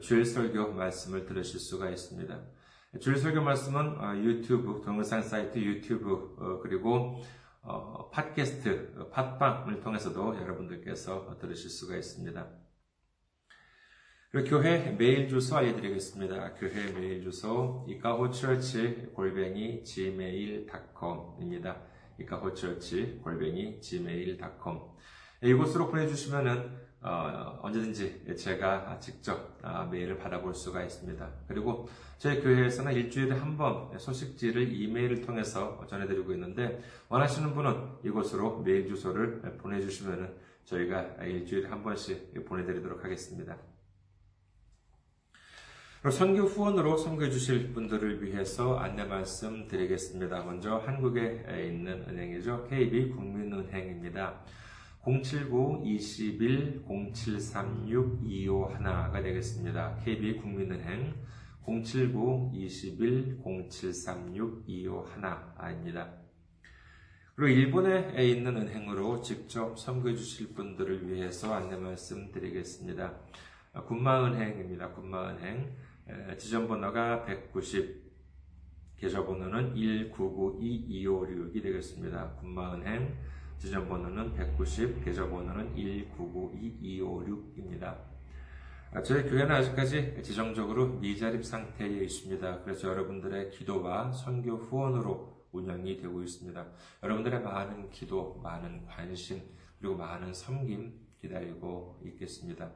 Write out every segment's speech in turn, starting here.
주일 설교 말씀을 들으실 수가 있습니다. 주일 설교 말씀은 어, 유튜브 동영상 사이트 유튜브 어, 그리고 어, 팟캐스트 팟빵을 통해서도 여러분들께서 들으실 수가 있습니다. 그리고 교회 메일 주소 알려드리겠습니다. 교회 메일 주소 이카호처치 골뱅이 gmail.com입니다. 이카호처치 골뱅이 gmail.com 이곳으로 보내주시면은 어, 언제든지 제가 직접 아, 메일을 받아볼 수가 있습니다. 그리고 저희 교회에서는 일주일에 한 번 소식지를 이메일을 통해서 전해드리고 있는데 원하시는 분은 이곳으로 메일 주소를 보내주시면 저희가 일주일에 한 번씩 보내드리도록 하겠습니다. 선교 후원으로 선교해 주실 분들을 위해서 안내 말씀 드리겠습니다. 먼저 한국에 있는 은행이죠. KB 국민은행입니다. 079-21-0736-251가 되겠습니다. KB 국민은행 079-21-0736-251입니다. 그리고 일본에 있는 은행으로 직접 선거해 주실 분들을 위해서 안내 말씀 드리겠습니다. 군마은행입니다. 군마은행 지점번호가 190 계좌번호는 1992256이 되겠습니다. 군마은행 지점번호는 190, 계좌번호는 1992256입니다. 저희 교회는 아직까지 지정적으로 미자립 상태에 있습니다. 그래서 여러분들의 기도와 선교 후원으로 운영이 되고 있습니다. 여러분들의 많은 기도, 많은 관심, 그리고 많은 섬김 기다리고 있겠습니다.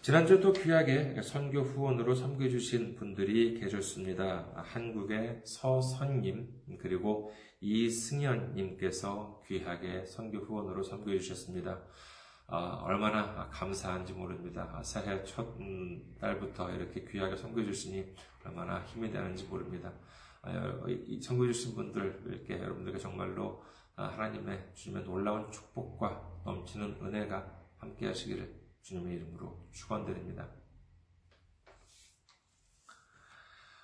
지난주도 귀하게 선교 후원으로 섬겨주신 분들이 계셨습니다. 한국의 서선님, 그리고 이승현님께서 귀하게 선교 후원으로 섬겨주셨습니다. 어, 얼마나 감사한지 모릅니다. 새해 첫 음, 달부터 이렇게 귀하게 섬겨주시니 얼마나 힘이 되는지 모릅니다. 어, 섬겨주신 분들, 이렇게 여러분들께 정말로 아, 하나님의 주님의 놀라운 축복과 넘치는 은혜가 함께 하시기를 주님의 이름으로 축원드립니다. 아,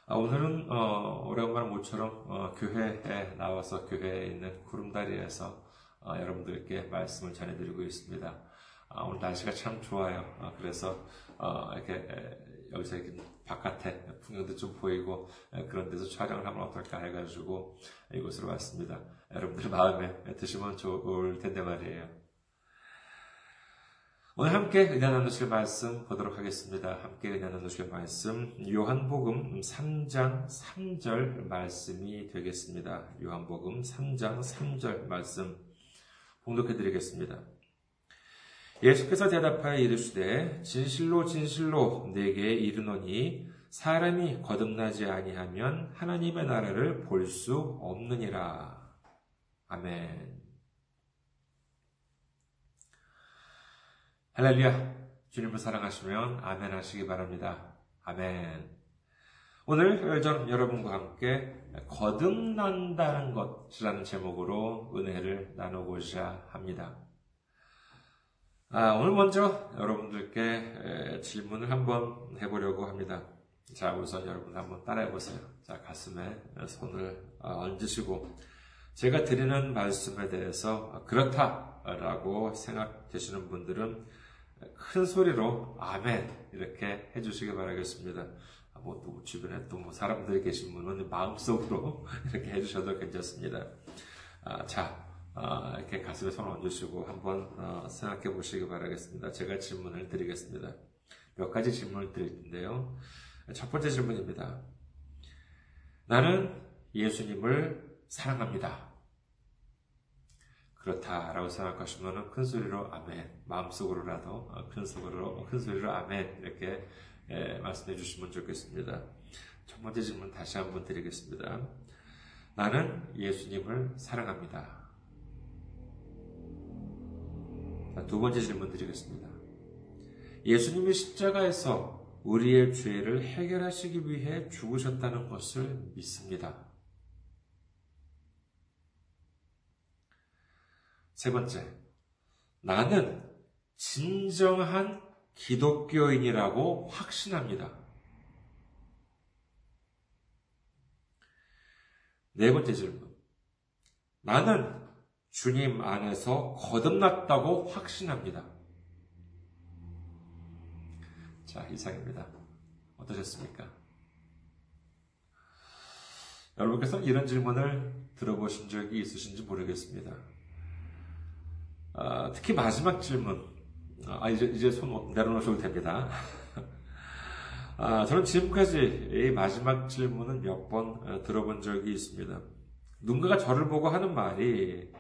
오늘은 어, 오래간만에 모처럼 어, 교회에 나와서 교회에 있는 구름다리에서 어, 여러분들께 말씀을 전해드리고 있습니다. 아, 오늘 날씨가 참 좋아요. 아, 그래서 어, 이렇게 여기서 이렇게 바깥에 풍경도 좀 보이고 그런 데서 촬영을 하면 어떨까 해가지고 이곳으로 왔습니다. 여러분들 마음에 드시면 좋을 텐데 말이에요. 오늘 함께 은혜 나누실 말씀 보도록 하겠습니다. 함께 은혜 나누실 말씀 요한복음 3장 3절 말씀이 되겠습니다. 요한복음 3장 3절 말씀 봉독해 드리겠습니다. 예수께서 대답하여 이르시되 진실로 진실로 내게 이르노니 사람이 거듭나지 아니하면 하나님의 나라를 볼 수 없느니라. 아멘. 할렐루야. 주님을 사랑하시면 아멘 하시기 바랍니다. 아멘. 오늘 저는 여러분과 함께 거듭난다는 것이라는 제목으로 은혜를 나누고자 합니다. 아, 오늘 먼저 여러분들께 질문을 한번 해보려고 합니다. 자, 우선 여러분 한번 따라해 보세요. 자, 가슴에 손을 얹으시고 제가 드리는 말씀에 대해서 그렇다라고 생각되시는 분들은 큰 소리로 아멘 이렇게 해주시기 바라겠습니다. 아, 뭐또 주변에 또 뭐 사람들이 계신 분은 마음속으로 이렇게 해주셔도 괜찮습니다. 아, 자, 아, 이렇게 가슴에 손을 얹으시고 한번 어, 생각해 보시기 바라겠습니다. 제가 질문을 드리겠습니다. 몇 가지 질문을 드릴 텐데요. 첫 번째 질문입니다. 나는 예수님을 사랑합니다. 그렇다라고 생각하시면 큰 소리로 아멘, 마음속으로라도 어, 큰 소리로 큰 소리로 아멘 이렇게 예, 말씀해 주시면 좋겠습니다. 첫 번째 질문 다시 한번 드리겠습니다. 나는 예수님을 사랑합니다. 두 번째 질문 드리겠습니다. 예수님이 십자가에서 우리의 죄를 해결하시기 위해 죽으셨다는 것을 믿습니다. 세 번째, 나는 진정한 기독교인이라고 확신합니다. 네 번째 질문. 나는 주님 안에서 거듭났다고 확신합니다. 자, 이상입니다. 어떠셨습니까? 여러분께서 이런 질문을 들어보신 적이 있으신지 모르겠습니다. 아, 특히 마지막 질문. 아, 이제, 이제 손 내려놓으셔도 됩니다. 아, 저는 지금까지 이 마지막 질문은 몇번 어, 들어본 적이 있습니다. 누군가가 저를 보고 하는 말이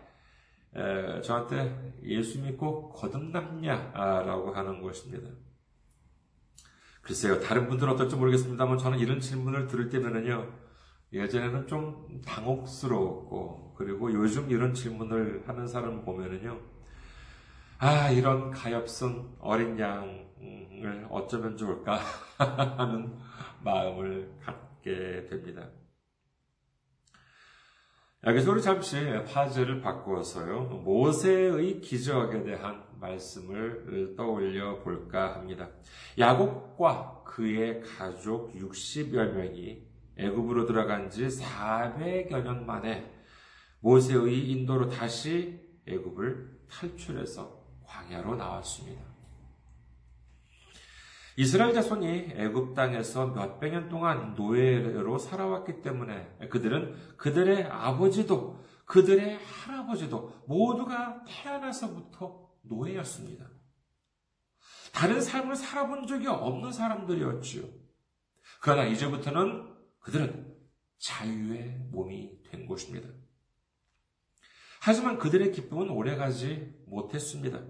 에, 저한테 예수 믿고 거듭났냐라고 하는 것입니다. 글쎄요, 다른 분들은 어떨지 모르겠습니다만 저는 이런 질문을 들을 때면은요, 예전에는 좀 당혹스러웠고, 그리고 요즘 이런 질문을 하는 사람 보면은요, 아, 이런 가엾은 어린 양을 어쩌면 좋을까 하는 마음을 갖게 됩니다. 여기서 우리 잠시 화제를 바꾸어서요, 모세의 기적에 대한 말씀을 떠올려 볼까 합니다. 야곱과 그의 가족 60여 명이 애굽으로 들어간 지 400여 년 만에 모세의 인도로 다시 애굽을 탈출해서 광야로 나왔습니다. 이스라엘 자손이 애굽 땅에서 몇백 년 동안 노예로 살아왔기 때문에 그들은 그들의 아버지도 그들의 할아버지도 모두가 태어나서부터 노예였습니다. 다른 삶을 살아본 적이 없는 사람들이었지요. 그러나 이제부터는 그들은 자유의 몸이 된 것입니다. 하지만 그들의 기쁨은 오래가지 못했습니다.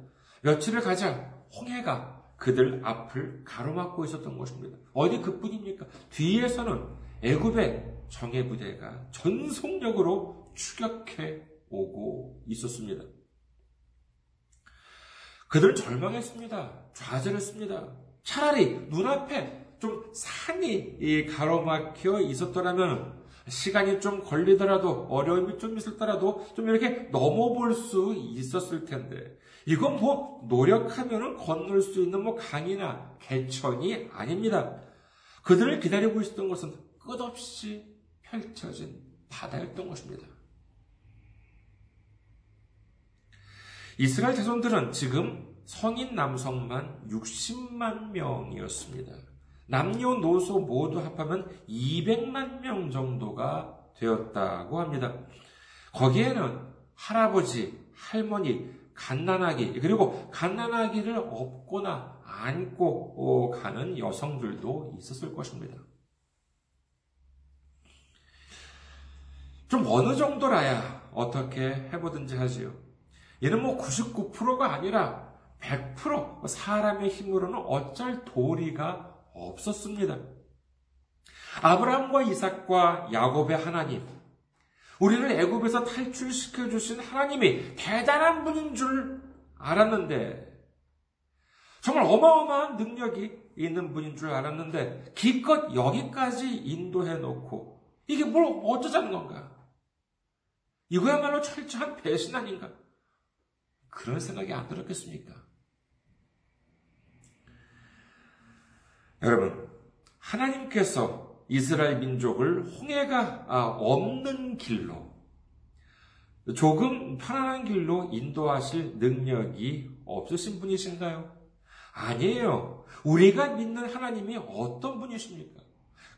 며칠을 가자 홍해가 그들 앞을 가로막고 있었던 것입니다. 어디 그뿐입니까? 뒤에서는 애굽의 정예 부대가 전속력으로 추격해 오고 있었습니다. 그들 절망했습니다. 좌절했습니다. 차라리 눈앞에 좀 산이 가로막혀 있었더라면 시간이 좀 걸리더라도 어려움이 좀 있었더라도 좀 이렇게 넘어볼 수 있었을 텐데 이건 뭐 노력하면 건널 수 있는 뭐 강이나 개천이 아닙니다. 그들을 기다리고 있었던 것은 끝없이 펼쳐진 바다였던 것입니다. 이스라엘 자손들은 지금 성인 남성만 60만 명이었습니다. 남녀노소 모두 합하면 200만 명 정도가 되었다고 합니다. 거기에는 할아버지, 할머니, 갓난아기, 그리고 갓난아기를 업거나 안고 가는 여성들도 있었을 것입니다. 좀 어느 정도라야 어떻게 해보든지 하지요. 이는 뭐 99%가 아니라 100% 사람의 힘으로는 어쩔 도리가 없었습니다. 아브라함과 이삭과 야곱의 하나님, 우리를 애굽에서 탈출시켜 주신 하나님이 대단한 분인 줄 알았는데 정말 어마어마한 능력이 있는 분인 줄 알았는데 기껏 여기까지 인도해 놓고 이게 뭘 어쩌자는 건가? 이거야말로 철저한 배신 아닌가? 그런 생각이 안 들었겠습니까? 여러분, 하나님께서 이스라엘 민족을 홍해가 아, 없는 길로 조금 편안한 길로 인도하실 능력이 없으신 분이신가요? 아니에요. 우리가 믿는 하나님이 어떤 분이십니까?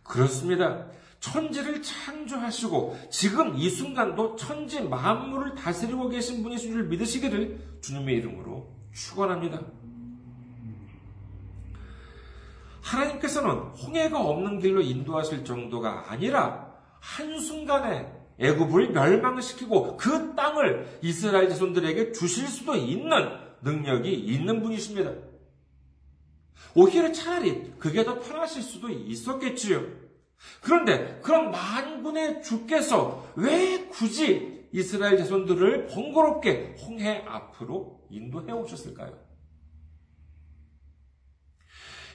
그렇습니다. 천지를 창조하시고 지금 이 순간도 천지 만물을 다스리고 계신 분이신 줄 믿으시기를 주님의 이름으로 축원합니다. 하나님께서는 홍해가 없는 길로 인도하실 정도가 아니라 한순간에 애굽을 멸망시키고 그 땅을 이스라엘 자손들에게 주실 수도 있는 능력이 있는 분이십니다. 오히려 차라리 그게 더 편하실 수도 있었겠지요. 그런데 그런 만군의 주께서 왜 굳이 이스라엘 자손들을 번거롭게 홍해 앞으로 인도해 오셨을까요?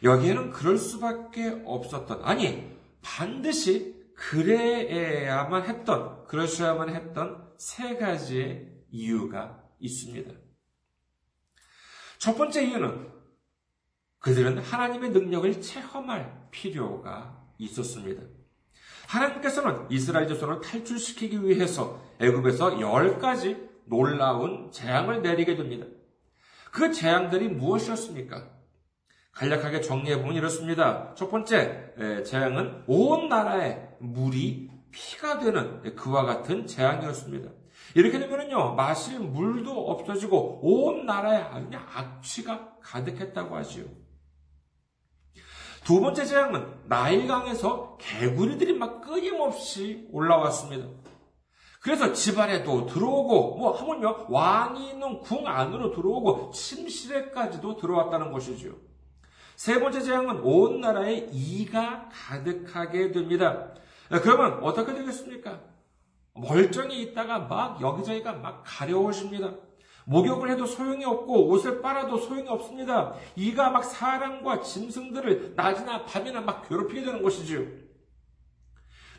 여기에는 그럴 수밖에 없었던, 아니, 반드시 그래야만 했던, 그러셔야만 했던 세 가지의 이유가 있습니다. 첫 번째 이유는 그들은 하나님의 능력을 체험할 필요가 있었습니다. 하나님께서는 이스라엘 자손을 탈출시키기 위해서 애굽에서 열 가지 놀라운 재앙을 내리게 됩니다. 그 재앙들이 무엇이었습니까? 간략하게 정리해보면 이렇습니다. 첫 번째 재앙은 온 나라에 물이 피가 되는 그와 같은 재앙이었습니다. 이렇게 되면요 마실 물도 없어지고 온 나라에 그냥 악취가 가득했다고 하지요. 두 번째 재앙은 나일강에서 개구리들이 막 끊임없이 올라왔습니다. 그래서 집안에도 들어오고 뭐 하물며 왕이 있는 궁 안으로 들어오고 침실에까지도 들어왔다는 것이지요. 세 번째 재앙은 온 나라에 이가 가득하게 됩니다. 그러면 어떻게 되겠습니까? 멀쩡히 있다가 막 여기저기가 막 가려워집니다. 목욕을 해도 소용이 없고 옷을 빨아도 소용이 없습니다. 이가 막 사람과 짐승들을 낮이나 밤이나 막 괴롭히게 되는 것이지요.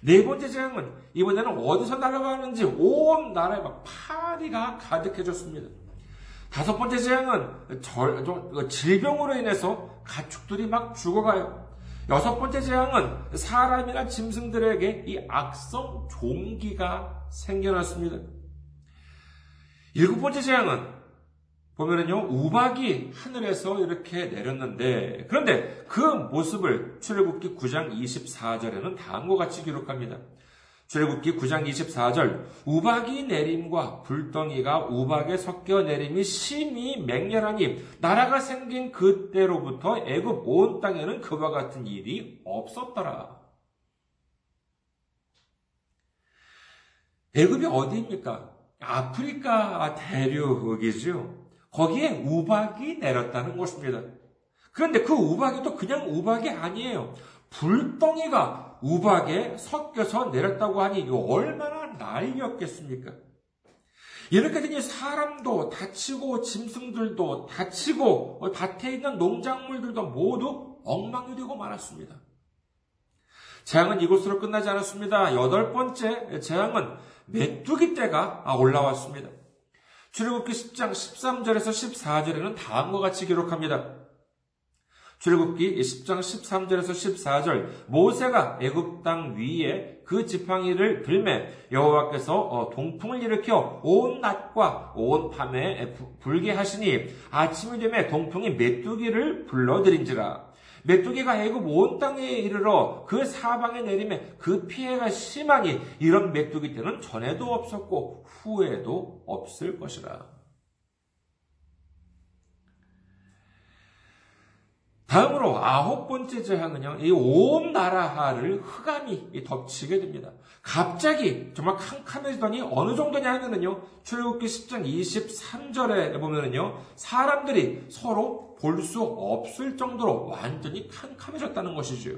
네 번째 재앙은 이번에는 어디서 날아가는지 온 나라에 막 파리가 가득해졌습니다. 다섯 번째 재앙은 절, 그 질병으로 인해서 가축들이 막 죽어가요. 여섯 번째 재앙은 사람이나 짐승들에게 이 악성 종기가 생겨났습니다. 일곱 번째 재앙은 보면은요, 우박이 하늘에서 이렇게 내렸는데, 그런데 그 모습을 출애굽기 9장 24절에는 다음과 같이 기록합니다. 출애굽기 9장 24절 우박이 내림과 불덩이가 우박에 섞여 내림이 심히 맹렬하니 나라가 생긴 그때로부터 애굽 온 땅에는 그와 같은 일이 없었더라. 애굽이 어디입니까? 아프리카 대륙이죠. 거기에 우박이 내렸다는 것입니다. 그런데 그 우박이 또 그냥 우박이 아니에요. 불덩이가 우박에 섞여서 내렸다고 하니 이거 얼마나 난리였겠습니까? 이렇게 되니 사람도 다치고 짐승들도 다치고 밭에 있는 농작물들도 모두 엉망이 되고 말았습니다. 재앙은 이곳으로 끝나지 않았습니다. 여덟 번째 재앙은 메뚜기 떼가 올라왔습니다. 출애굽기 10장 13절에서 14절에는 다음과 같이 기록합니다. 출애굽기 10장 13절에서 14절 모세가 애굽 땅 위에 그 지팡이를 들매 여호와께서 어, 동풍을 일으켜 온 낮과 온 밤에 불게 하시니 아침이 되매 동풍이 메뚜기를 불러들인지라 메뚜기가 애굽 온 땅에 이르러 그 사방에 내리매 그 피해가 심하니 이런 메뚜기 때는 전에도 없었고 후에도 없을 것이라. 다음으로 아홉 번째 재앙은요, 이 온 나라를 흑암이 덮치게 됩니다. 갑자기 정말 캄캄해지더니 어느 정도냐 하면은요, 출애굽기 10장 23절에 보면은요, 사람들이 서로 볼 수 없을 정도로 완전히 캄캄해졌다는 것이죠.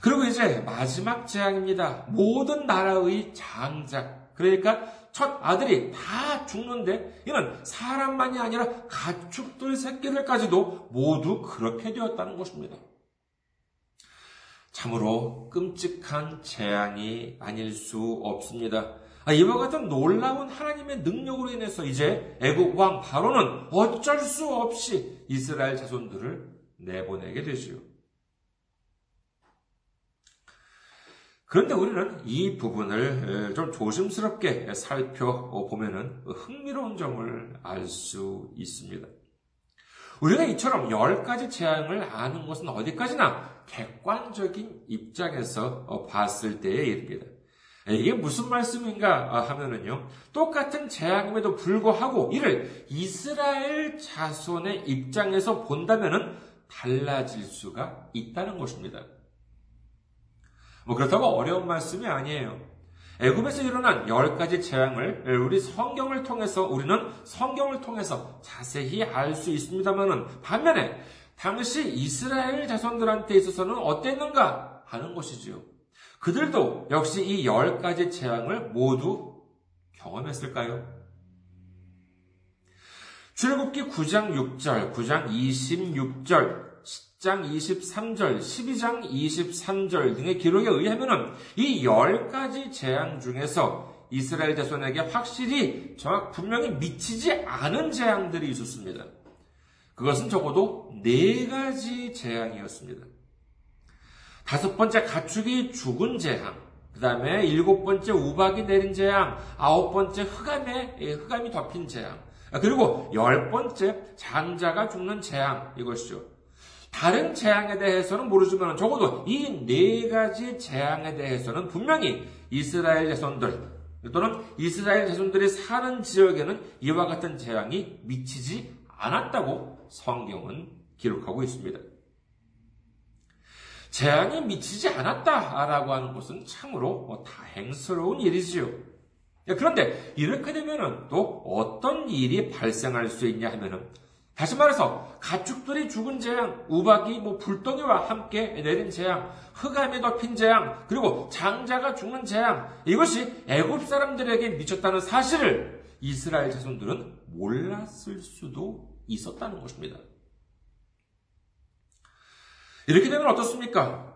그리고 이제 마지막 재앙입니다. 모든 나라의 장작. 그러니까 첫 아들이 다 죽는데 이는 사람만이 아니라 가축들 새끼들까지도 모두 그렇게 되었다는 것입니다. 참으로 끔찍한 재앙이 아닐 수 없습니다. 아, 이와 같은 놀라운 하나님의 능력으로 인해서 이제 애국 왕 바로는 어쩔 수 없이 이스라엘 자손들을 내보내게 되지요. 그런데 우리는 이 부분을 좀 조심스럽게 살펴보면 흥미로운 점을 알 수 있습니다. 우리가 이처럼 열 가지 재앙을 아는 것은 어디까지나 객관적인 입장에서 봤을 때에 이릅니다. 이게 무슨 말씀인가 하면은요, 똑같은 재앙임에도 불구하고 이를 이스라엘 자손의 입장에서 본다면은 달라질 수가 있다는 것입니다. 뭐 그렇다고 어려운 말씀이 아니에요. 애굽에서 일어난 열 가지 재앙을 우리 성경을 통해서 우리는 성경을 통해서 자세히 알 수 있습니다만은 반면에 당시 이스라엘 자손들한테 있어서는 어땠는가 하는 것이지요. 그들도 역시 이 열 가지 재앙을 모두 경험했을까요? 출애굽기 9장 6절, 9장 26절 10장 23절, 12장 23절 등의 기록에 의하면은 이열 가지 재앙 중에서 이스라엘 자손에게 확실히 정확 분명히 미치지 않은 재앙들이 있었습니다. 그것은 적어도 네 가지 재앙이었습니다. 다섯 번째 가축이 죽은 재앙, 그 다음에 일곱 번째 우박이 내린 재앙, 아홉 번째 흑암에, 예, 흑암이 덮인 재앙, 아, 그리고 열 번째 장자가 죽는 재앙, 이것이죠. 다른 재앙에 대해서는 모르지만 적어도 이 네 가지 재앙에 대해서는 분명히 이스라엘 자손들 또는 이스라엘 자손들이 사는 지역에는 이와 같은 재앙이 미치지 않았다고 성경은 기록하고 있습니다. 재앙이 미치지 않았다라고 하는 것은 참으로 뭐 다행스러운 일이지요. 그런데 이렇게 되면은 또 어떤 일이 발생할 수 있냐 하면은 다시 말해서 가축들이 죽은 재앙, 우박이 뭐 불덩이와 함께 내린 재앙, 흑암이 덮인 재앙, 그리고 장자가 죽는 재앙 이것이 애굽 사람들에게 미쳤다는 사실을 이스라엘 자손들은 몰랐을 수도 있었다는 것입니다. 이렇게 되면 어떻습니까?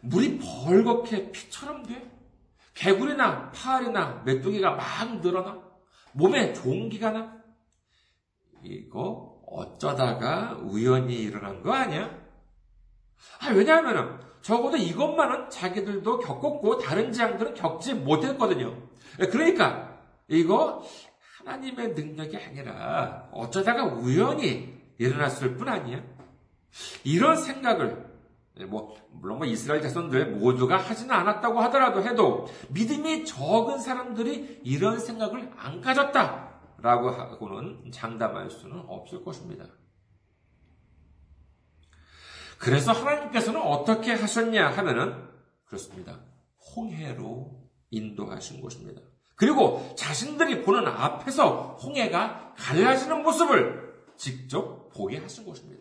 물이 벌겋게 피처럼 돼? 개구리나 파알이나 메뚜기가 막 늘어나? 몸에 종기가 나? 이거 어쩌다가 우연히 일어난 거 아니야? 아, 왜냐하면 적어도 이것만은 자기들도 겪었고 다른 재앙들은 겪지 못했거든요. 그러니까 이거 하나님의 능력이 아니라 어쩌다가 우연히 일어났을 뿐 아니야? 이런 생각을 뭐 물론 뭐 이스라엘 자손들 모두가 하지는 않았다고 하더라도 해도 믿음이 적은 사람들이 이런 생각을 안 가졌다 라고 하고는 장담할 수는 없을 것입니다. 그래서 하나님께서는 어떻게 하셨냐 하면은 그렇습니다. 홍해로 인도하신 것입니다. 그리고 자신들이 보는 앞에서 홍해가 갈라지는 모습을 직접 보게 하신 것입니다.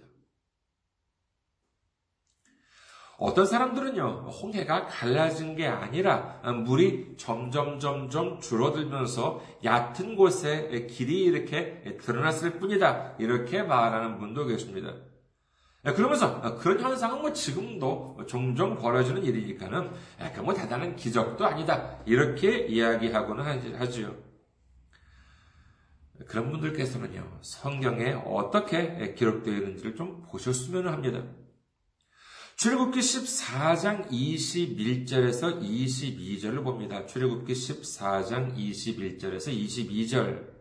어떤 사람들은요, 홍해가 갈라진 게 아니라 물이 점점 점점 줄어들면서 얕은 곳에 길이 이렇게 드러났을 뿐이다. 이렇게 말하는 분도 계십니다. 그러면서 그런 현상은 뭐 지금도 종종 벌어지는 일이니까는 뭐 대단한 기적도 아니다. 이렇게 이야기하고는 하지요. 그런 분들께서는요, 성경에 어떻게 기록되어 있는지를 좀 보셨으면 합니다. 출애굽기 14장 21절에서 22절을 봅니다. 출애굽기 14장 21절에서 22절.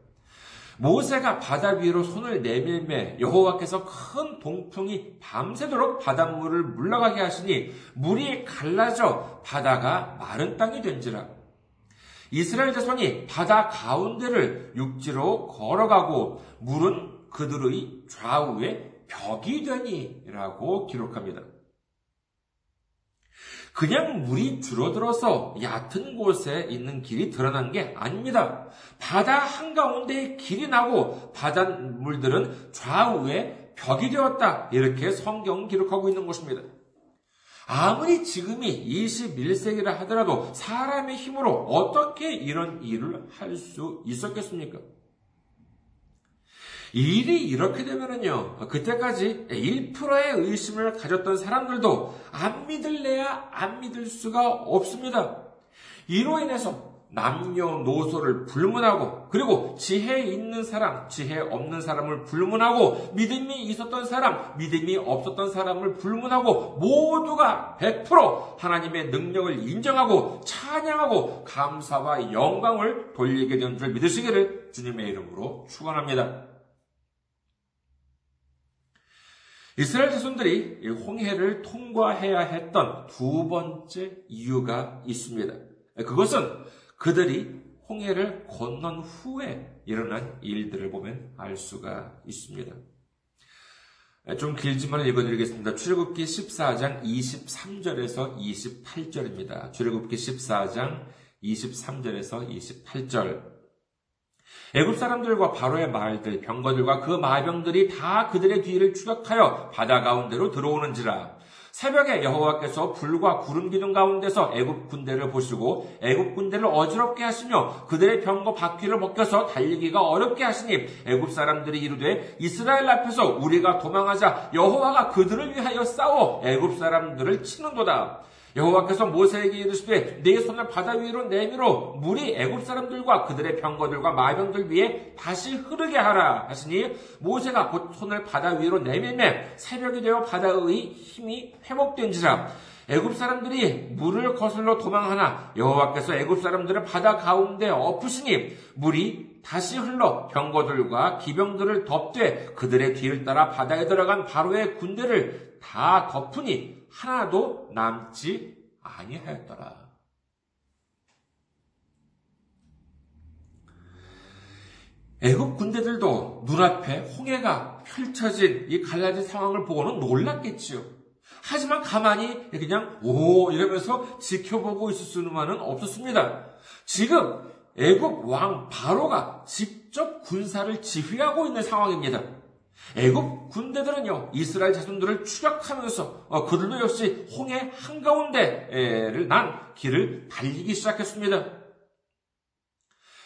모세가 바다 위로 손을 내밀매 여호와께서 큰 동풍이 밤새도록 바닷물을 물러가게 하시니 물이 갈라져 바다가 마른 땅이 된지라. 이스라엘 자손이 바다 가운데를 육지로 걸어가고 물은 그들의 좌우에 벽이 되니라고 기록합니다. 그냥 물이 줄어들어서 얕은 곳에 있는 길이 드러난 게 아닙니다. 바다 한가운데에 길이 나고 바닷물들은 좌우에 벽이 되었다. 이렇게 성경은 기록하고 있는 것입니다. 아무리 지금이 21세기라 하더라도 사람의 힘으로 어떻게 이런 일을 할 수 있었겠습니까? 일이 이렇게 되면은요, 그때까지 1%의 의심을 가졌던 사람들도 안 믿을래야 안 믿을 수가 없습니다. 이로 인해서 남녀노소를 불문하고 그리고 지혜 있는 사람, 지혜 없는 사람을 불문하고 믿음이 있었던 사람, 믿음이 없었던 사람을 불문하고 모두가 100% 하나님의 능력을 인정하고 찬양하고 감사와 영광을 돌리게 된줄 믿으시기를 주님의 이름으로 축원합니다. 이스라엘 자손들이 홍해를 통과해야 했던 두 번째 이유가 있습니다. 그것은 그들이 홍해를 건넌 후에 일어난 일들을 보면 알 수가 있습니다. 좀 길지만 읽어드리겠습니다. 출애굽기 14장 23절에서 28절입니다. 출애굽기 14장 23절에서 28절. 애굽 사람들과 바로의 말들, 병거들과 그 마병들이 다 그들의 뒤를 추격하여 바다 가운데로 들어오는지라. 새벽에 여호와께서 불과 구름 기둥 가운데서 애굽 군대를 보시고 애굽 군대를 어지럽게 하시며 그들의 병거 바퀴를 벗겨서 달리기가 어렵게 하시니 애굽 사람들이 이르되 이스라엘 앞에서 우리가 도망하자 여호와가 그들을 위하여 싸워 애굽 사람들을 치는도다. 여호와께서 모세에게 이르시되 네 손을 바다 위로 내밀어 물이 애굽 사람들과 그들의 병거들과 마병들 위에 다시 흐르게 하라 하시니 모세가 곧 손을 바다 위로 내밀매 새벽이 되어 바다의 힘이 회복된지라. 애굽 사람들이 물을 거슬러 도망하나 여호와께서 애굽 사람들을 바다 가운데 엎으시니 물이 다시 흘러 병거들과 기병들을 덮되 그들의 뒤를 따라 바다에 들어간 바로의 군대를 다 덮으니 하나도 남지 아니하였더라. 애국 군대들도 눈앞에 홍해가 펼쳐진 이 갈라진 상황을 보고는 놀랐겠지요. 하지만 가만히 그냥 오 이러면서 지켜보고 있을 수는 없었습니다. 지금 애국 왕 바로가 직접 군사를 지휘하고 있는 상황입니다. 애굽 군대들은요 이스라엘 자손들을 추격하면서 어, 그들도 역시 홍해 한가운데를 난 길을 달리기 시작했습니다.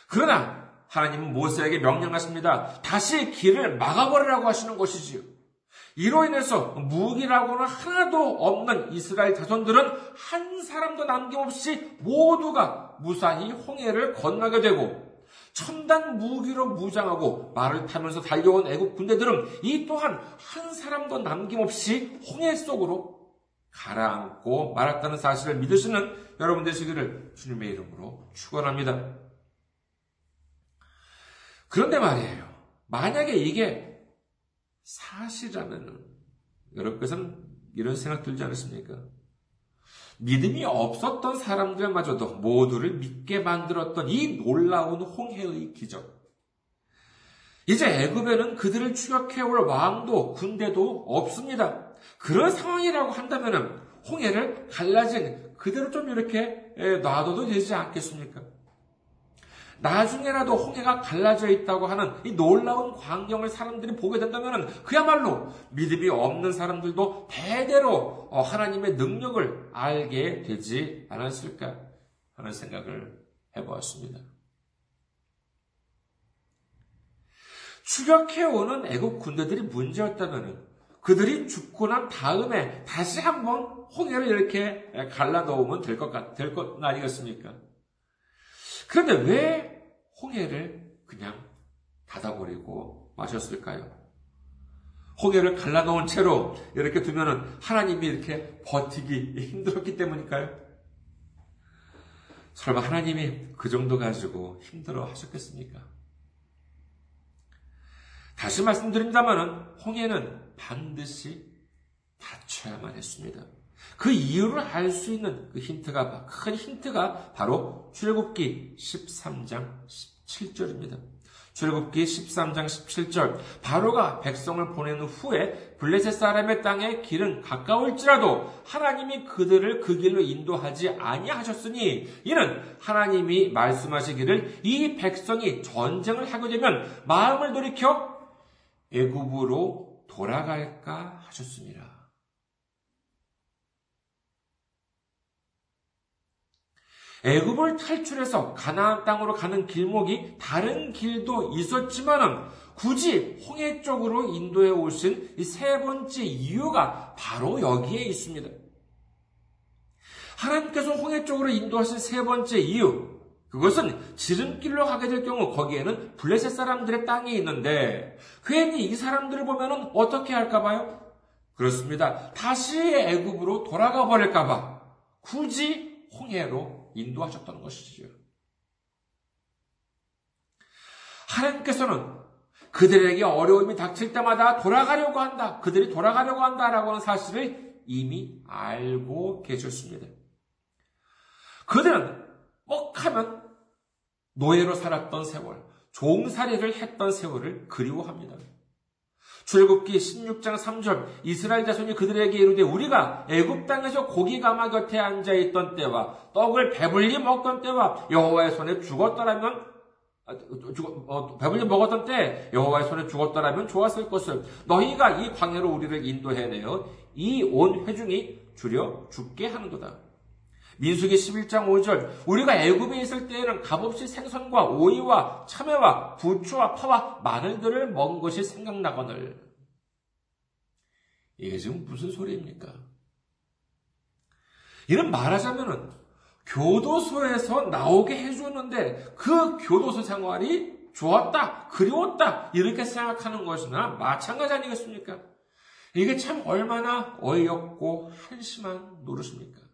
그러나 하나님은 모세에게 명령하십니다. 다시 길을 막아버리라고 하시는 것이지요. 이로 인해서 무기라고는 하나도 없는 이스라엘 자손들은 한 사람도 남김없이 모두가 무사히 홍해를 건너게 되고 첨단 무기로 무장하고 말을 타면서 달려온 애국 군대들은 이 또한 한 사람도 남김없이 홍해 속으로 가라앉고 말았다는 사실을 믿으시는 여러분 되시기를 주님의 이름으로 축원합니다. 그런데 말이에요. 만약에 이게 사실이라면 여러분께서는 이런 생각 들지 않으십니까? 믿음이 없었던 사람들마저도 모두를 믿게 만들었던 이 놀라운 홍해의 기적. 이제 애굽에는 그들을 추격해올 왕도 군대도 없습니다. 그런 상황이라고 한다면 홍해를 갈라진 그대로 좀 이렇게 놔둬도 되지 않겠습니까? 나중에라도 홍해가 갈라져 있다고 하는 이 놀라운 광경을 사람들이 보게 된다면 그야말로 믿음이 없는 사람들도 대대로 어, 하나님의 능력을 알게 되지 않았을까 하는 생각을 해보았습니다. 추격해오는 애국 군대들이 문제였다면 그들이 죽고 난 다음에 다시 한번 홍해를 이렇게 갈라 놓으면 될 것 같, 될것 아니겠습니까? 그런데 왜 홍해를 그냥 닫아버리고 마셨을까요? 홍해를 갈라놓은 채로 이렇게 두면은 하나님이 이렇게 버티기 힘들었기 때문일까요? 설마 하나님이 그 정도 가지고 힘들어 하셨겠습니까? 다시 말씀드립니다만은 홍해는 반드시 닫혀야만 했습니다. 그 이유를 알 수 있는 그 힌트가, 큰 힌트가 바로 출애굽기 13장 17절입니다. 출애굽기 13장 17절 바로가 백성을 보낸 후에 블레셋 사람의 땅에 길은 가까울지라도 하나님이 그들을 그 길로 인도하지 아니하셨으니 이는 하나님이 말씀하시기를 이 백성이 전쟁을 하게 되면 마음을 돌이켜 애굽으로 돌아갈까 하셨습니다. 애굽을 탈출해서 가나안 땅으로 가는 길목이 다른 길도 있었지만은 굳이 홍해 쪽으로 인도해 오신 이 세 번째 이유가 바로 여기에 있습니다. 하나님께서 홍해 쪽으로 인도하신 세 번째 이유, 그것은 지름길로 가게 될 경우 거기에는 블레셋 사람들의 땅이 있는데 괜히 이 사람들을 보면은 어떻게 할까봐요? 그렇습니다. 다시 애굽으로 돌아가 버릴까봐 굳이 홍해로 인도하셨다는 것이지요. 하나님께서는 그들에게 어려움이 닥칠 때마다 돌아가려고 한다. 그들이 돌아가려고 한다라고 하는 사실을 이미 알고 계셨습니다. 그들은 뻑하면 노예로 살았던 세월, 종살이를 했던 세월을 그리워합니다. 출애굽기 16장 3절 이스라엘 자손이 그들에게 이르되 우리가 애굽 땅에서 고기 가마 곁에 앉아 있던 때와 떡을 배불리 먹던 때와 여호와의 손에 죽었더라면 아, 죽, 어, 배불리 먹었던 때 여호와의 손에 죽었더라면 좋았을 것을 너희가 이 광야로 우리를 인도해내어 이 온 회중이 줄여 죽게 하는도다. 민수기 11장 5절 우리가 애굽에 있을 때에는 값없이 생선과 오이와 참외와 부추와 파와 마늘들을 먹은 것이 생각나거늘 이게 지금 무슨 소리입니까? 이런 말하자면은 교도소에서 나오게 해주었는데 그 교도소 생활이 좋았다, 그리웠다 이렇게 생각하는 것이나 마찬가지 아니겠습니까? 이게 참 얼마나 어이없고 한심한 노릇입니까?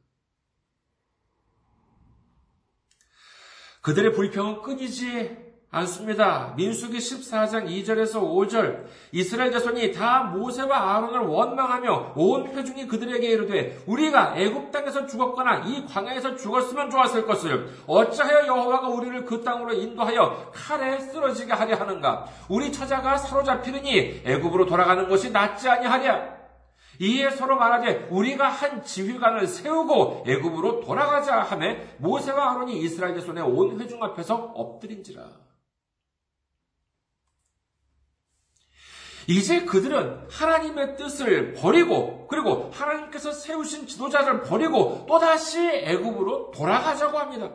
그들의 불평은 끊이지 않습니다. 민수기 14장 2절에서 5절. 이스라엘 자손이 다 모세와 아론을 원망하며 온 회중이 그들에게 이르되 우리가 애굽 땅에서 죽었거나 이 광야에서 죽었으면 좋았을 것을 어찌하여 여호와가 우리를 그 땅으로 인도하여 칼에 쓰러지게 하려 하는가? 우리 처자가 사로잡히느니 애굽으로 돌아가는 것이 낫지 아니하랴 이에 서로 말하되 우리가 한 지휘관을 세우고 애굽으로 돌아가자 하매 모세와 아론이 이스라엘 자손의 온 회중 앞에서 엎드린지라. 이제 그들은 하나님의 뜻을 버리고 그리고 하나님께서 세우신 지도자를 버리고 또다시 애굽으로 돌아가자고 합니다.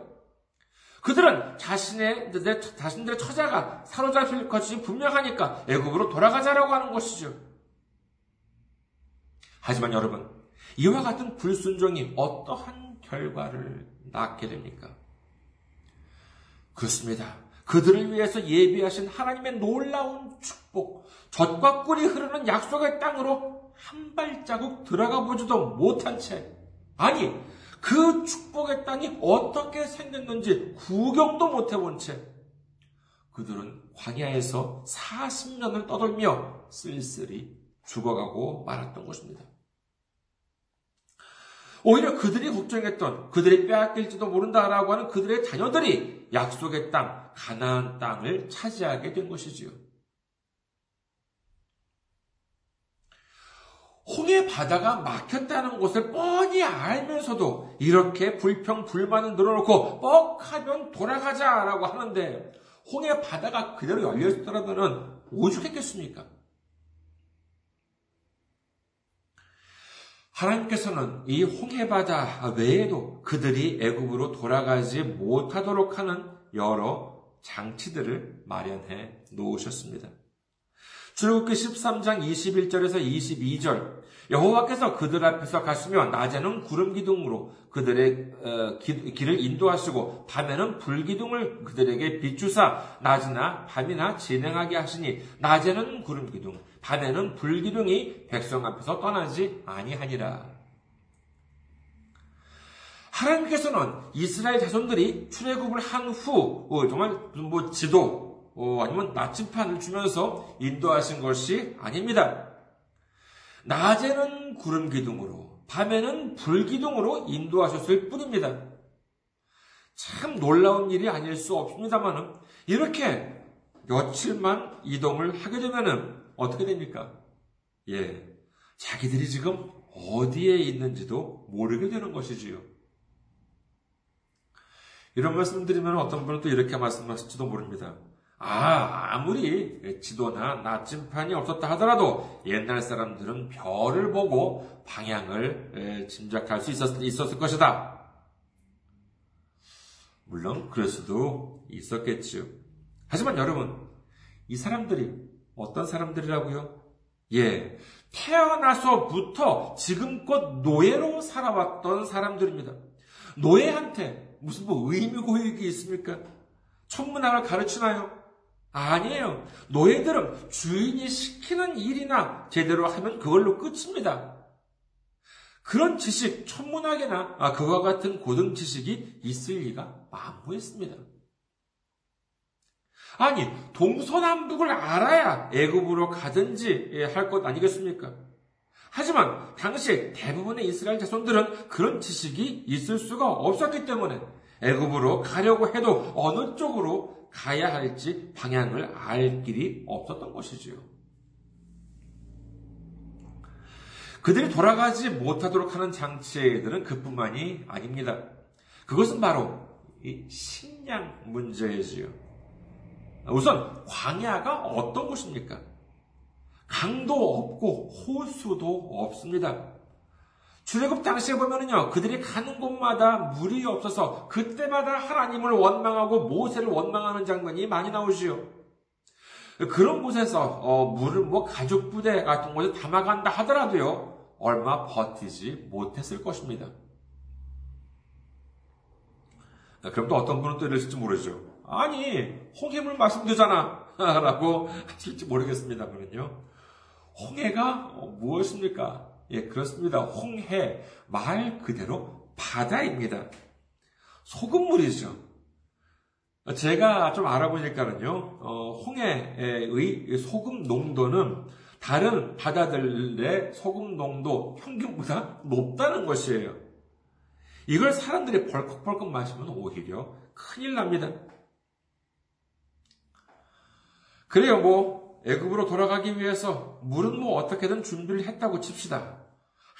그들은 자신의 자신들의 처자가 사로잡힐 것이 분명하니까 애굽으로 돌아가자라고 하는 것이죠. 하지만 여러분, 이와 같은 불순종이 어떠한 결과를 낳게 됩니까? 그렇습니다. 그들을 위해서 예비하신 하나님의 놀라운 축복, 젖과 꿀이 흐르는 약속의 땅으로 한 발자국 들어가 보지도 못한 채, 아니, 그 축복의 땅이 어떻게 생겼는지 구경도 못 해본 채, 그들은 광야에서 40년을 떠돌며 쓸쓸히 죽어가고 말았던 것입니다. 오히려 그들이 걱정했던 그들이 빼앗길지도 모른다라고 하는 그들의 자녀들이 약속의 땅, 가나안 땅을 차지하게 된 것이지요. 홍해 바다가 막혔다는 것을 뻔히 알면서도 이렇게 불평, 불만을 늘어놓고 뻑하면 돌아가자라고 하는데 홍해 바다가 그대로 열렸더라면 오죽했겠습니까? 하나님께서는 이 홍해바다 외에도 그들이 애굽으로 돌아가지 못하도록 하는 여러 장치들을 마련해 놓으셨습니다. 출국기 13장 21절에서 22절 여호와께서 그들 앞에서 가시며 낮에는 구름 기둥으로 그들의 어, 길을 인도하시고 밤에는 불 기둥을 그들에게 비추사 낮이나 밤이나 진행하게 하시니 낮에는 구름 기둥 밤에는 불 기둥이 백성 앞에서 떠나지 아니하니라. 하나님께서는 이스라엘 자손들이 출애굽을 한후 어, 정말 뭐 지도 어, 아니면 나침판을 주면서 인도하신 것이 아닙니다. 낮에는 구름 기둥으로, 밤에는 불 기둥으로 인도하셨을 뿐입니다. 참 놀라운 일이 아닐 수 없습니다만은 이렇게 며칠만 이동을 하게 되면은 어떻게 됩니까? 예. 자기들이 지금 어디에 있는지도 모르게 되는 것이지요. 이런 말씀 드리면 어떤 분은 또 이렇게 말씀하실지도 모릅니다. 아, 아무리 지도나 나침판이 없었다 하더라도 옛날 사람들은 별을 보고 방향을 짐작할 수 있었, 있었을 것이다. 물론 그럴 수도 있었겠지요. 하지만 여러분, 이 사람들이 어떤 사람들이라고요? 예, 태어나서부터 지금껏 노예로 살아왔던 사람들입니다. 노예한테 무슨 뭐 의미 고익이 있습니까? 천문학을 가르치나요? 아니에요. 노예들은 주인이 시키는 일이나 제대로 하면 그걸로 끝입니다. 그런 지식, 천문학이나 아, 그와 같은 고등 지식이 있을 리가 만무했습니다. 아니, 동서남북을 알아야 애굽으로 가든지 예, 할것 아니겠습니까? 하지만 당시 대부분의 이스라엘 자손들은 그런 지식이 있을 수가 없었기 때문에 애굽으로 가려고 해도 어느 쪽으로 가야 할지 방향을 알 길이 없었던 것이지요. 그들이 돌아가지 못하도록 하는 장치들은 그뿐만이 아닙니다. 그것은 바로 이 식량 문제이지요. 우선 광야가 어떤 곳입니까? 강도 없고 호수도 없습니다. 출애굽 당시에 보면은요, 그들이 가는 곳마다 물이 없어서 그때마다 하나님을 원망하고 모세를 원망하는 장면이 많이 나오지요. 그런 곳에서 어, 물을 뭐 가죽 부대 같은 곳에 담아간다 하더라도요, 얼마 버티지 못했을 것입니다. 그럼 또 어떤 분은 또 이러실지 모르죠. 아니, 홍해물 마시면 되잖아. 라고 하실지 모르겠습니다만요. 홍해가 무엇입니까? 예, 그렇습니다. 홍해, 말 그대로 바다입니다. 소금물이죠. 제가 좀 알아보니까는요, 어, 홍해의 소금 농도는 다른 바다들의 소금 농도 평균보다 높다는 것이에요. 이걸 사람들이 벌컥벌컥 마시면 오히려 큰일 납니다. 그래요, 뭐, 애굽으로 돌아가기 위해서 물은 뭐 어떻게든 준비를 했다고 칩시다.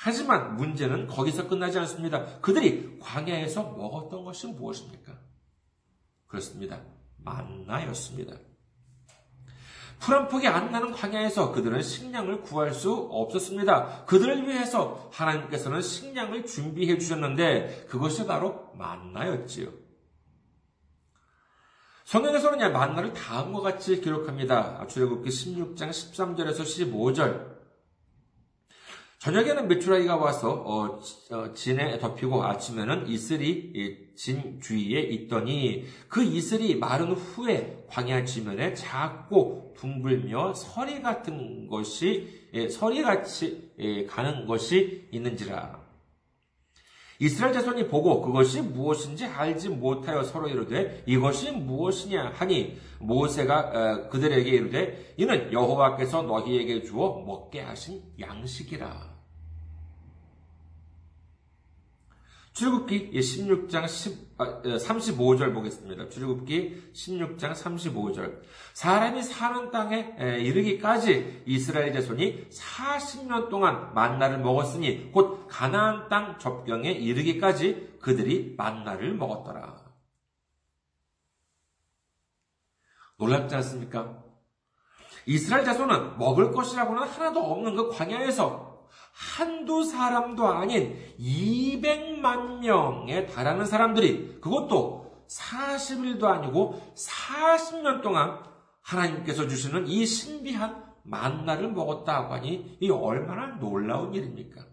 하지만 문제는 거기서 끝나지 않습니다. 그들이 광야에서 먹었던 것이 무엇입니까? 그렇습니다. 만나였습니다. 풀한 폭이 안 나는 광야에서 그들은 식량을 구할 수 없었습니다. 그들을 위해서 하나님께서는 식량을 준비해 주셨는데 그것이 바로 만나였지요. 성경에서는 만나를 다음과 같이 기록합니다. 출애굽기 16장 13절에서 15절. 저녁에는 메추라기가 와서 어, 어, 진에 덮이고 아침에는 이슬이 진 주위에 있더니 그 이슬이 마른 후에 광야 지면에 작고 둥글며 서리 같은 것이 예, 서리 같이 예, 가는 것이 있는지라. 이스라엘 자손이 보고 그것이 무엇인지 알지 못하여 서로 이르되 이것이 무엇이냐 하니 모세가 어, 그들에게 이르되 이는 여호와께서 너희에게 주어 먹게 하신 양식이라. 출애굽기 16장 10, 35절 보겠습니다. 출애굽기 16장 35절. 사람이 사는 땅에 이르기까지 이스라엘 자손이 40년 동안 만나를 먹었으니 곧 가나안 땅 접경에 이르기까지 그들이 만나를 먹었더라. 놀랍지 않습니까? 이스라엘 자손은 먹을 것이라고는 하나도 없는 그 광야에서 한두 사람도 아닌 200만 명에 달하는 사람들이 그것도 40일도 아니고 40년 동안 하나님께서 주시는 이 신비한 만나를 먹었다고 하니 이 얼마나 놀라운 일입니까?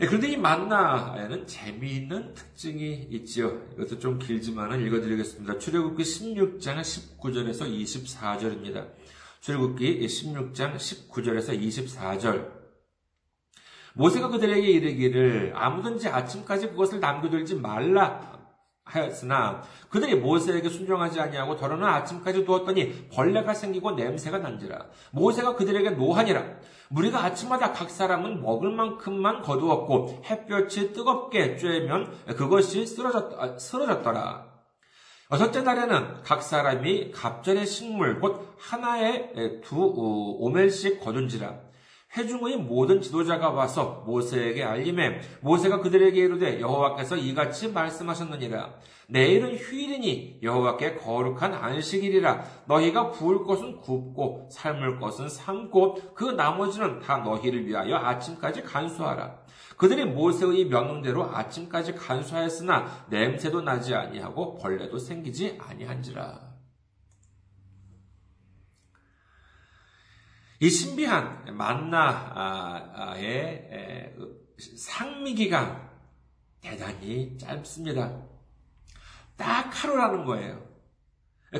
예, 그런데 이 만나에는 재미있는 특징이 있지요. 이것도 좀 길지만 읽어드리겠습니다. 출애굽기 16장 19절에서 24절입니다. 출국기 16장 19절에서 24절. 모세가 그들에게 이르기를 아무든지 아침까지 그것을 남겨둘지 말라 하였으나 그들이 모세에게 순종하지 아니하고 더러는 아침까지 두었더니 벌레가 생기고 냄새가 난지라. 모세가 그들에게 노하니라. 우리가 아침마다 각 사람은 먹을 만큼만 거두었고 햇볕이 뜨겁게 쬐면 그것이 쓰러졌, 아, 쓰러졌더라 여섯째 날에는 각 사람이 갑절의 식물 곧 하나에 두 어, 오멜씩 거둔지라 회중의 모든 지도자가 와서 모세에게 알림해 모세가 그들에게 이르되 여호와께서 이같이 말씀하셨느니라. 내일은 휴일이니 여호와께 거룩한 안식일이라. 너희가 구울 것은 굽고 삶을 것은 삶고 그 나머지는 다 너희를 위하여 아침까지 간수하라. 그들이 모세의 명령대로 아침까지 간수하였으나 냄새도 나지 아니하고 벌레도 생기지 아니한지라. 이 신비한 만나의 상미 기간 대단히 짧습니다. 딱 하루라는 거예요.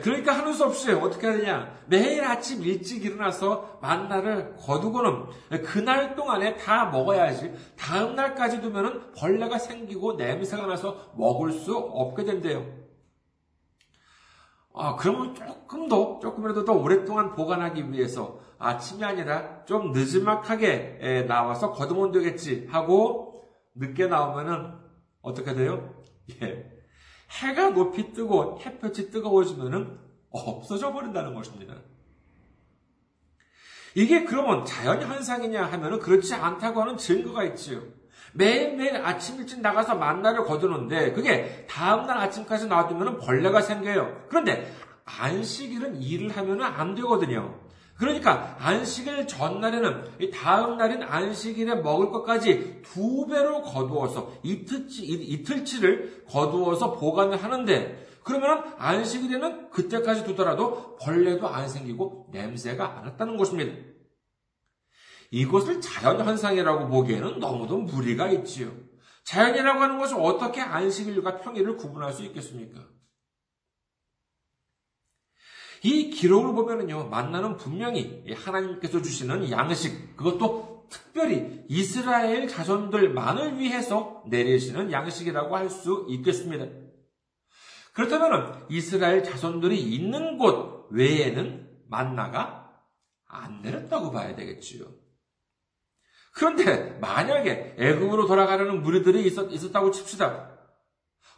그러니까 하는 수 없어요. 어떻게 되냐. 매일 아침 일찍 일어나서 만나를 거두고는 그날 동안에 다 먹어야지. 다음날까지 두면은 벌레가 생기고 냄새가 나서 먹을 수 없게 된대요. 아, 그러면 조금 더, 조금이라도 더 오랫동안 보관하기 위해서 아침이 아니라 좀 늦지막하게 나와서 거두면 되겠지 하고 늦게 나오면은 어떻게 돼요? 예. 해가 높이 뜨고 햇볕이 뜨거워지면은 없어져 버린다는 것입니다. 이게 그러면 자연 현상이냐 하면은 그렇지 않다고 하는 증거가 있지요. 매일매일 아침 일찍 나가서 만나를 거두는데 그게 다음날 아침까지 놔두면 벌레가 생겨요. 그런데 안식일은 일을 하면 안 되거든요. 그러니까 안식일 전날에는 이 다음 날인 안식일에 먹을 것까지 두 배로 거두어서 이틀치, 이틀치를 거두어서 보관을 하는데 그러면 안식일에는 그때까지 두더라도 벌레도 안 생기고 냄새가 안 났다는 것입니다. 이것을 자연현상이라고 보기에는 너무도 무리가 있지요. 자연이라고 하는 것이 어떻게 안식일과 평일을 구분할 수 있겠습니까? 이 기록을 보면은요, 만나는 분명히 하나님께서 주시는 양식, 그것도 특별히 이스라엘 자손들만을 위해서 내리시는 양식이라고 할 수 있겠습니다. 그렇다면 이스라엘 자손들이 있는 곳 외에는 만나가 안 내렸다고 봐야 되겠지요. 그런데 만약에 애굽으로 돌아가려는 무리들이 있었, 있었다고 칩시다.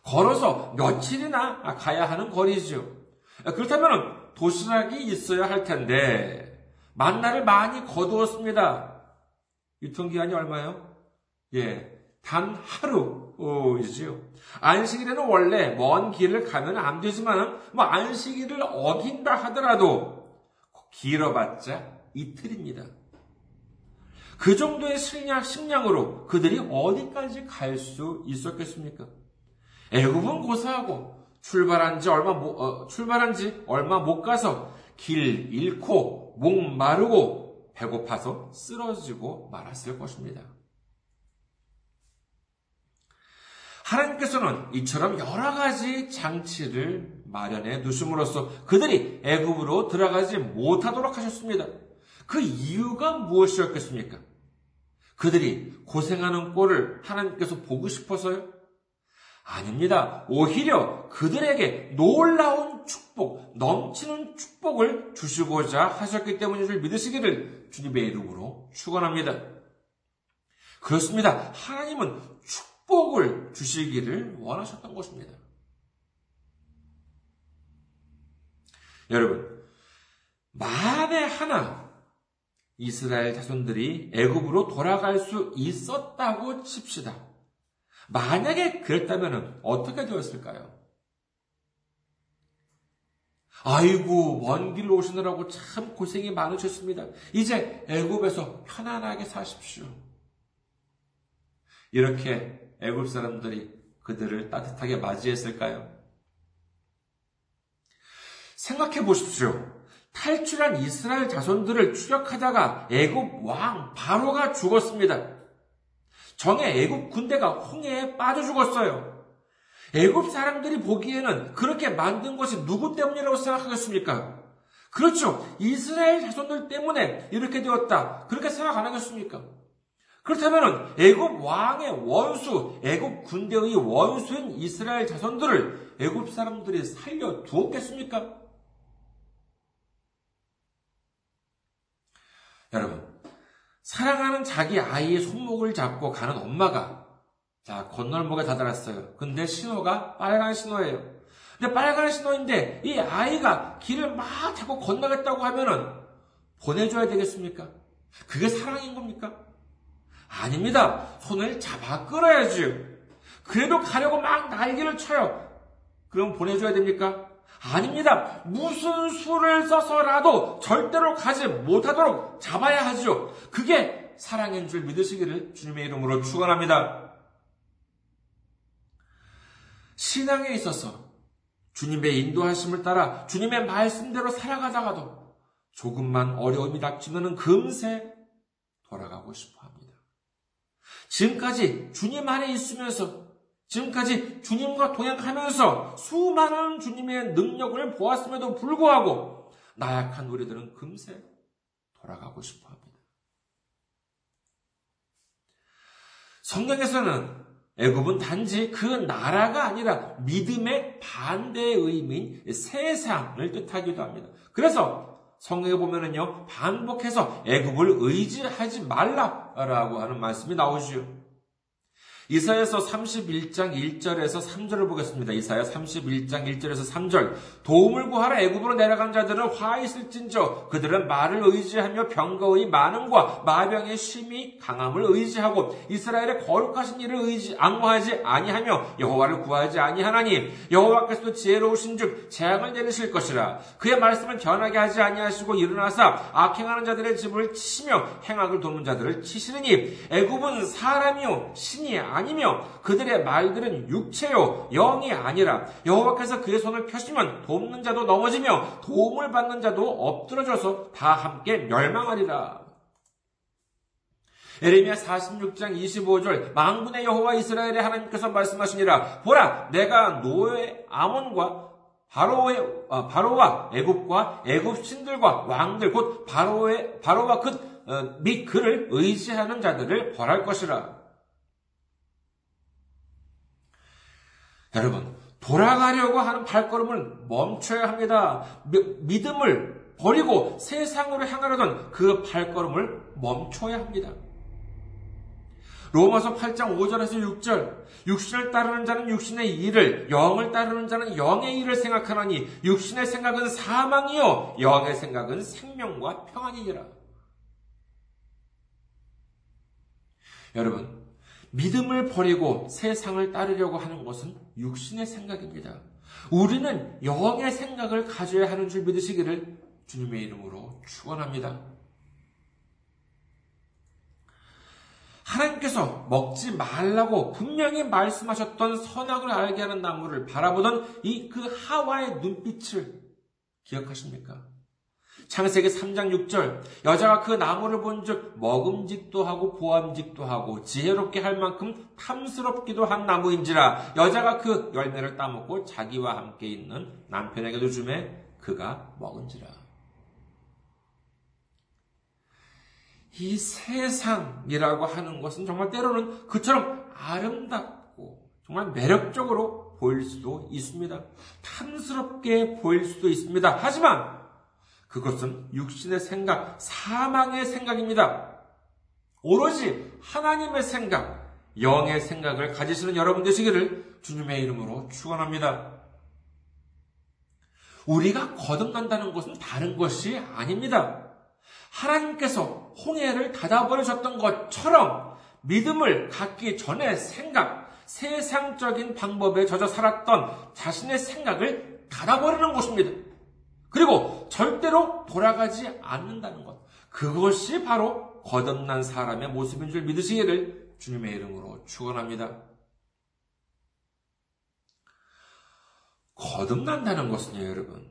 걸어서 며칠이나 가야 하는 거리죠. 그렇다면 도시락이 있어야 할 텐데 만나를 많이 거두었습니다. 유통기한이 얼마요? 예, 단 하루이지요. 안식일에는 원래 먼 길을 가면 안 되지만 뭐 안식일을 어긴다 하더라도 길어봤자 이틀입니다. 그 정도의 식량, 식량으로 그들이 어디까지 갈 수 있었겠습니까? 애굽은 고사하고 출발한 지 얼마 못, 어, 출발한 지 얼마 못 가서 길 잃고 목 마르고 배고파서 쓰러지고 말았을 것입니다. 하나님께서는 이처럼 여러 가지 장치를 마련해 두심으로써 그들이 애굽으로 들어가지 못하도록 하셨습니다. 그 이유가 무엇이었겠습니까? 그들이 고생하는 꼴을 하나님께서 보고 싶어서요? 아닙니다. 오히려 그들에게 놀라운 축복, 넘치는 축복을 주시고자 하셨기 때문인 줄 믿으시기를 주님의 이름으로 축원합니다. 그렇습니다. 하나님은 축복을 주시기를 원하셨던 것입니다. 여러분, 만에 하나 이스라엘 자손들이 애굽으로 돌아갈 수 있었다고 칩시다. 만약에 그랬다면 어떻게 되었을까요? 아이고 먼 길로 오시느라고 참 고생이 많으셨습니다. 이제 애굽에서 편안하게 사십시오. 이렇게 애굽 사람들이 그들을 따뜻하게 맞이했을까요? 생각해 보십시오. 탈출한 이스라엘 자손들을 추격하다가 애굽 왕 바로가 죽었습니다. 정의 애굽 군대가 홍해에 빠져 죽었어요. 애굽 사람들이 보기에는 그렇게 만든 것이 누구 때문이라고 생각하겠습니까? 그렇죠. 이스라엘 자손들 때문에 이렇게 되었다. 그렇게 생각 안 하겠습니까? 그렇다면 애굽 왕의 원수, 애굽 군대의 원수인 이스라엘 자손들을 애굽 사람들이 살려 두었겠습니까? 여러분, 사랑하는 자기 아이의 손목을 잡고 가는 엄마가 자 건널목에 다다랐어요. 근데 신호가 빨간 신호예요. 근데 빨간 신호인데 이 아이가 길을 막 자꾸 건너겠다고 하면은 보내줘야 되겠습니까? 그게 사랑인 겁니까? 아닙니다. 손을 잡아 끌어야지요. 그래도 가려고 막 날개를 쳐요. 그럼 보내줘야 됩니까? 아닙니다. 무슨 수를 써서라도 절대로 가지 못하도록 잡아야 하죠. 그게 사랑인 줄 믿으시기를 주님의 이름으로 축원합니다. 신앙에 있어서 주님의 인도하심을 따라 주님의 말씀대로 살아가다가도 조금만 어려움이 닥치면 금세 돌아가고 싶어 합니다. 지금까지 주님 안에 있으면서 지금까지 주님과 동행하면서 수많은 주님의 능력을 보았음에도 불구하고 나약한 우리들은 금세 돌아가고 싶어 합니다. 성경에서는 애굽은 단지 그 나라가 아니라 믿음의 반대의 의미인 세상을 뜻하기도 합니다. 그래서 성경에 보면은요 반복해서 애굽을 의지하지 말라라고 하는 말씀이 나오지요. 이사야서 31장 1절에서 3절을 보겠습니다. 이사야 31장 1절에서 3절. 도움을 구하러 애굽으로 내려간 자들은 화 있을진저 그들은 말을 의지하며 병거의 많음과 마병의 심이 강함을 의지하고 이스라엘의 거룩하신 일을 의지 악모하지 아니하며 여호와를 구하지 아니하나니 여호와께서도 지혜로우신즉 재앙을 내리실 것이라. 그의 말씀을 변하게 하지 아니하시고 일어나사 악행하는 자들의 집을 치시며 행악을 돕는 자들을 치시느니 애굽은 사람이요 신이 아니 며 그들의 말들은 육체요 영이 아니라 여호와께서 그의 손을 펴시면 돕는 자도 넘어지며 도움을 받는 자도 엎드러져서 다 함께 멸망하리라. 에레미야 46장 25절 망군의 여호와 이스라엘의 하나님께서 말씀하시니라 보라 내가 노예 아몬과 바로의 아, 바로와 애굽과 애굽 신들과 왕들 곧 바로의 바로와 그및 어, 그를 의지하는 자들을 벌할 것이라. 여러분, 돌아가려고 하는 발걸음을 멈춰야 합니다. 믿음을 버리고 세상으로 향하려던 그 발걸음을 멈춰야 합니다. 로마서 8장 5절에서 6절 육신을 따르는 자는 육신의 일을 영을 따르는 자는 영의 일을 생각하나니 육신의 생각은 사망이요 영의 생각은 생명과 평안이니라. 여러분 믿음을 버리고 세상을 따르려고 하는 것은 육신의 생각입니다. 우리는 영의 생각을 가져야 하는 줄 믿으시기를 주님의 이름으로 축원합니다. 하나님께서 먹지 말라고 분명히 말씀하셨던 선악을 알게 하는 나무를 바라보던 이 그 하와의 눈빛을 기억하십니까? 창세기 3장 6절 여자가 그 나무를 본즉 먹음직도 하고 보암직도 하고 지혜롭게 할 만큼 탐스럽기도 한 나무인지라 여자가 그 열매를 따먹고 자기와 함께 있는 남편에게도 주매 그가 먹은지라 이 세상이라고 하는 것은 정말 때로는 그처럼 아름답고 정말 매력적으로 보일 수도 있습니다. 탐스럽게 보일 수도 있습니다. 하지만 그것은 육신의 생각, 사망의 생각입니다. 오로지 하나님의 생각, 영의 생각을 가지시는 여러분 되시기를 주님의 이름으로 축원합니다. 우리가 거듭난다는 것은 다른 것이 아닙니다. 하나님께서 홍해를 닫아버리셨던 것처럼 믿음을 갖기 전에 생각, 세상적인 방법에 젖어 살았던 자신의 생각을 닫아버리는 것입니다. 그리고 절대로 돌아가지 않는다는 것. 그것이 바로 거듭난 사람의 모습인 줄 믿으시기를 주님의 이름으로 축원합니다. 거듭난다는 것은요, 여러분.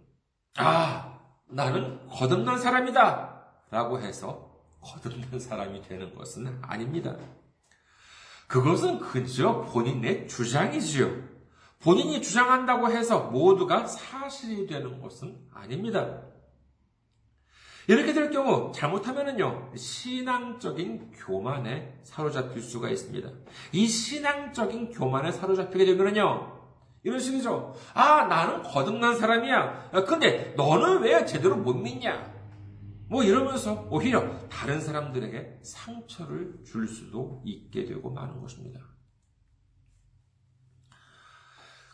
아, 나는 거듭난 사람이다. 라고 해서 거듭난 사람이 되는 것은 아닙니다. 그것은 그저 본인의 주장이지요. 본인이 주장한다고 해서 모두가 사실이 되는 것은 아닙니다. 이렇게 될 경우 잘못하면은요 신앙적인 교만에 사로잡힐 수가 있습니다. 이 신앙적인 교만에 사로잡히게 되면은요 이런 식이죠. 아 나는 거듭난 사람이야. 근데 너는 왜 제대로 못 믿냐? 뭐 이러면서 오히려 다른 사람들에게 상처를 줄 수도 있게 되고 마는 것입니다.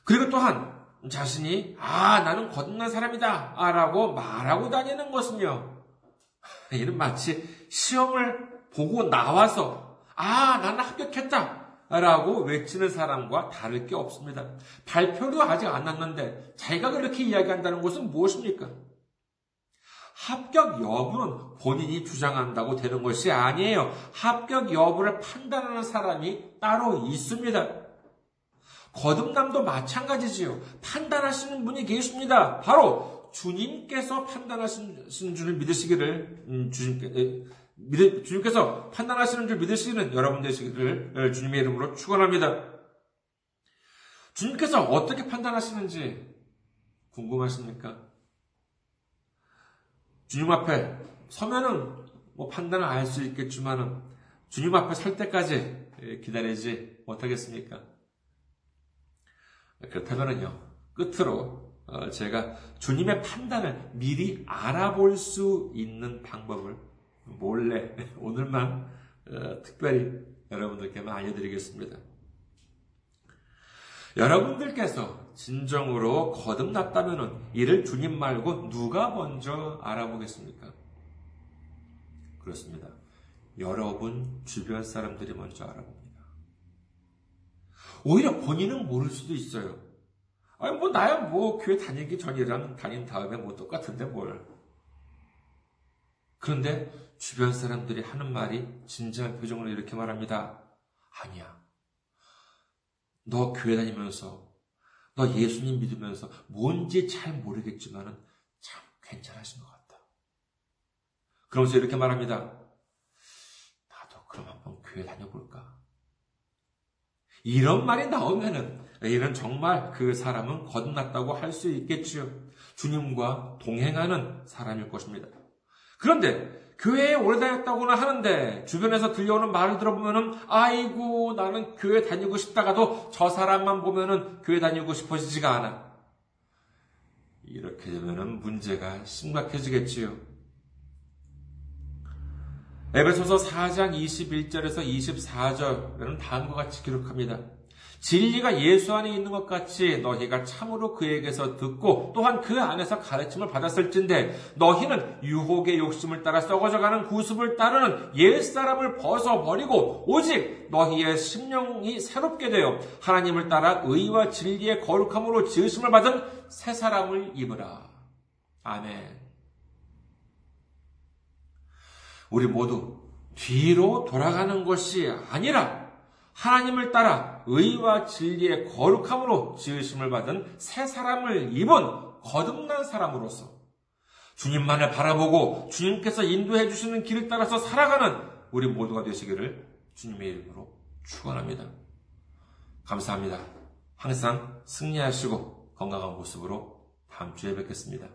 그리고 또한 자신이 아 나는 거듭난 사람이다 라고 말하고 다니는 것은요 이는 마치 시험을 보고 나와서 아 나는 합격했다 라고 외치는 사람과 다를 게 없습니다. 발표도 아직 안 났는데 자기가 그렇게 이야기한다는 것은 무엇입니까? 합격 여부는 본인이 주장한다고 되는 것이 아니에요. 합격 여부를 판단하는 사람이 따로 있습니다. 거듭남도 마찬가지지요. 판단하시는 분이 계십니다. 바로 주님께서 판단하시는 줄을 믿으시기를 음, 주님께 믿, 주님께서 판단하시는 줄 믿으시는 여러분 되시기를 어, 주님의 이름으로 축원합니다. 주님께서 어떻게 판단하시는지 궁금하십니까? 주님 앞에 서면은 뭐 판단을 알 수 있겠지만은 주님 앞에 설 때까지 예, 기다리지 못하겠습니까? 그렇다면요, 끝으로 어, 제가 주님의 판단을 미리 알아볼 수 있는 방법을 몰래 오늘만 어, 특별히 여러분들께만 알려드리겠습니다. 여러분들께서 진정으로 거듭났다면 이를 주님 말고 누가 먼저 알아보겠습니까? 그렇습니다. 여러분 주변 사람들이 먼저 알아봅니다. 오히려 본인은 모를 수도 있어요. 아니, 뭐, 나야 뭐, 교회 다니기 전이랑 다닌 다음에 뭐 똑같은데 뭘. 그런데 주변 사람들이 하는 말이 진지한 표정으로 이렇게 말합니다. 아니야. 너 교회 다니면서, 너 예수님 믿으면서 뭔지 잘 모르겠지만은 참 괜찮으신 것 같다. 그러면서 이렇게 말합니다. 나도 그럼 한번 교회 다녀볼까? 이런 말이 나오면은 이는 정말 그 사람은 거듭났다고 할 수 있겠지요. 주님과 동행하는 사람일 것입니다. 그런데 교회에 오래 다녔다고는 하는데 주변에서 들려오는 말을 들어보면은 아이고 나는 교회 다니고 싶다가도 저 사람만 보면은 교회 다니고 싶어지지가 않아. 이렇게 되면은 문제가 심각해지겠지요. 에베소서 4장 21절에서 24절에는 다음과 같이 기록합니다. 진리가 예수 안에 있는 것 같이 너희가 참으로 그에게서 듣고 또한 그 안에서 가르침을 받았을진데 너희는 유혹의 욕심을 따라 썩어져가는 구습을 따르는 옛사람을 벗어버리고 오직 너희의 심령이 새롭게 되어 하나님을 따라 의와 진리의 거룩함으로 지으심을 받은 새 사람을 입으라. 아멘. 우리 모두 뒤로 돌아가는 것이 아니라 하나님을 따라 의와 진리의 거룩함으로 지으심을 받은 새 사람을 입은 거듭난 사람으로서 주님만을 바라보고 주님께서 인도해 주시는 길을 따라서 살아가는 우리 모두가 되시기를 주님의 이름으로 축원합니다. 감사합니다. 항상 승리하시고 건강한 모습으로 다음 주에 뵙겠습니다.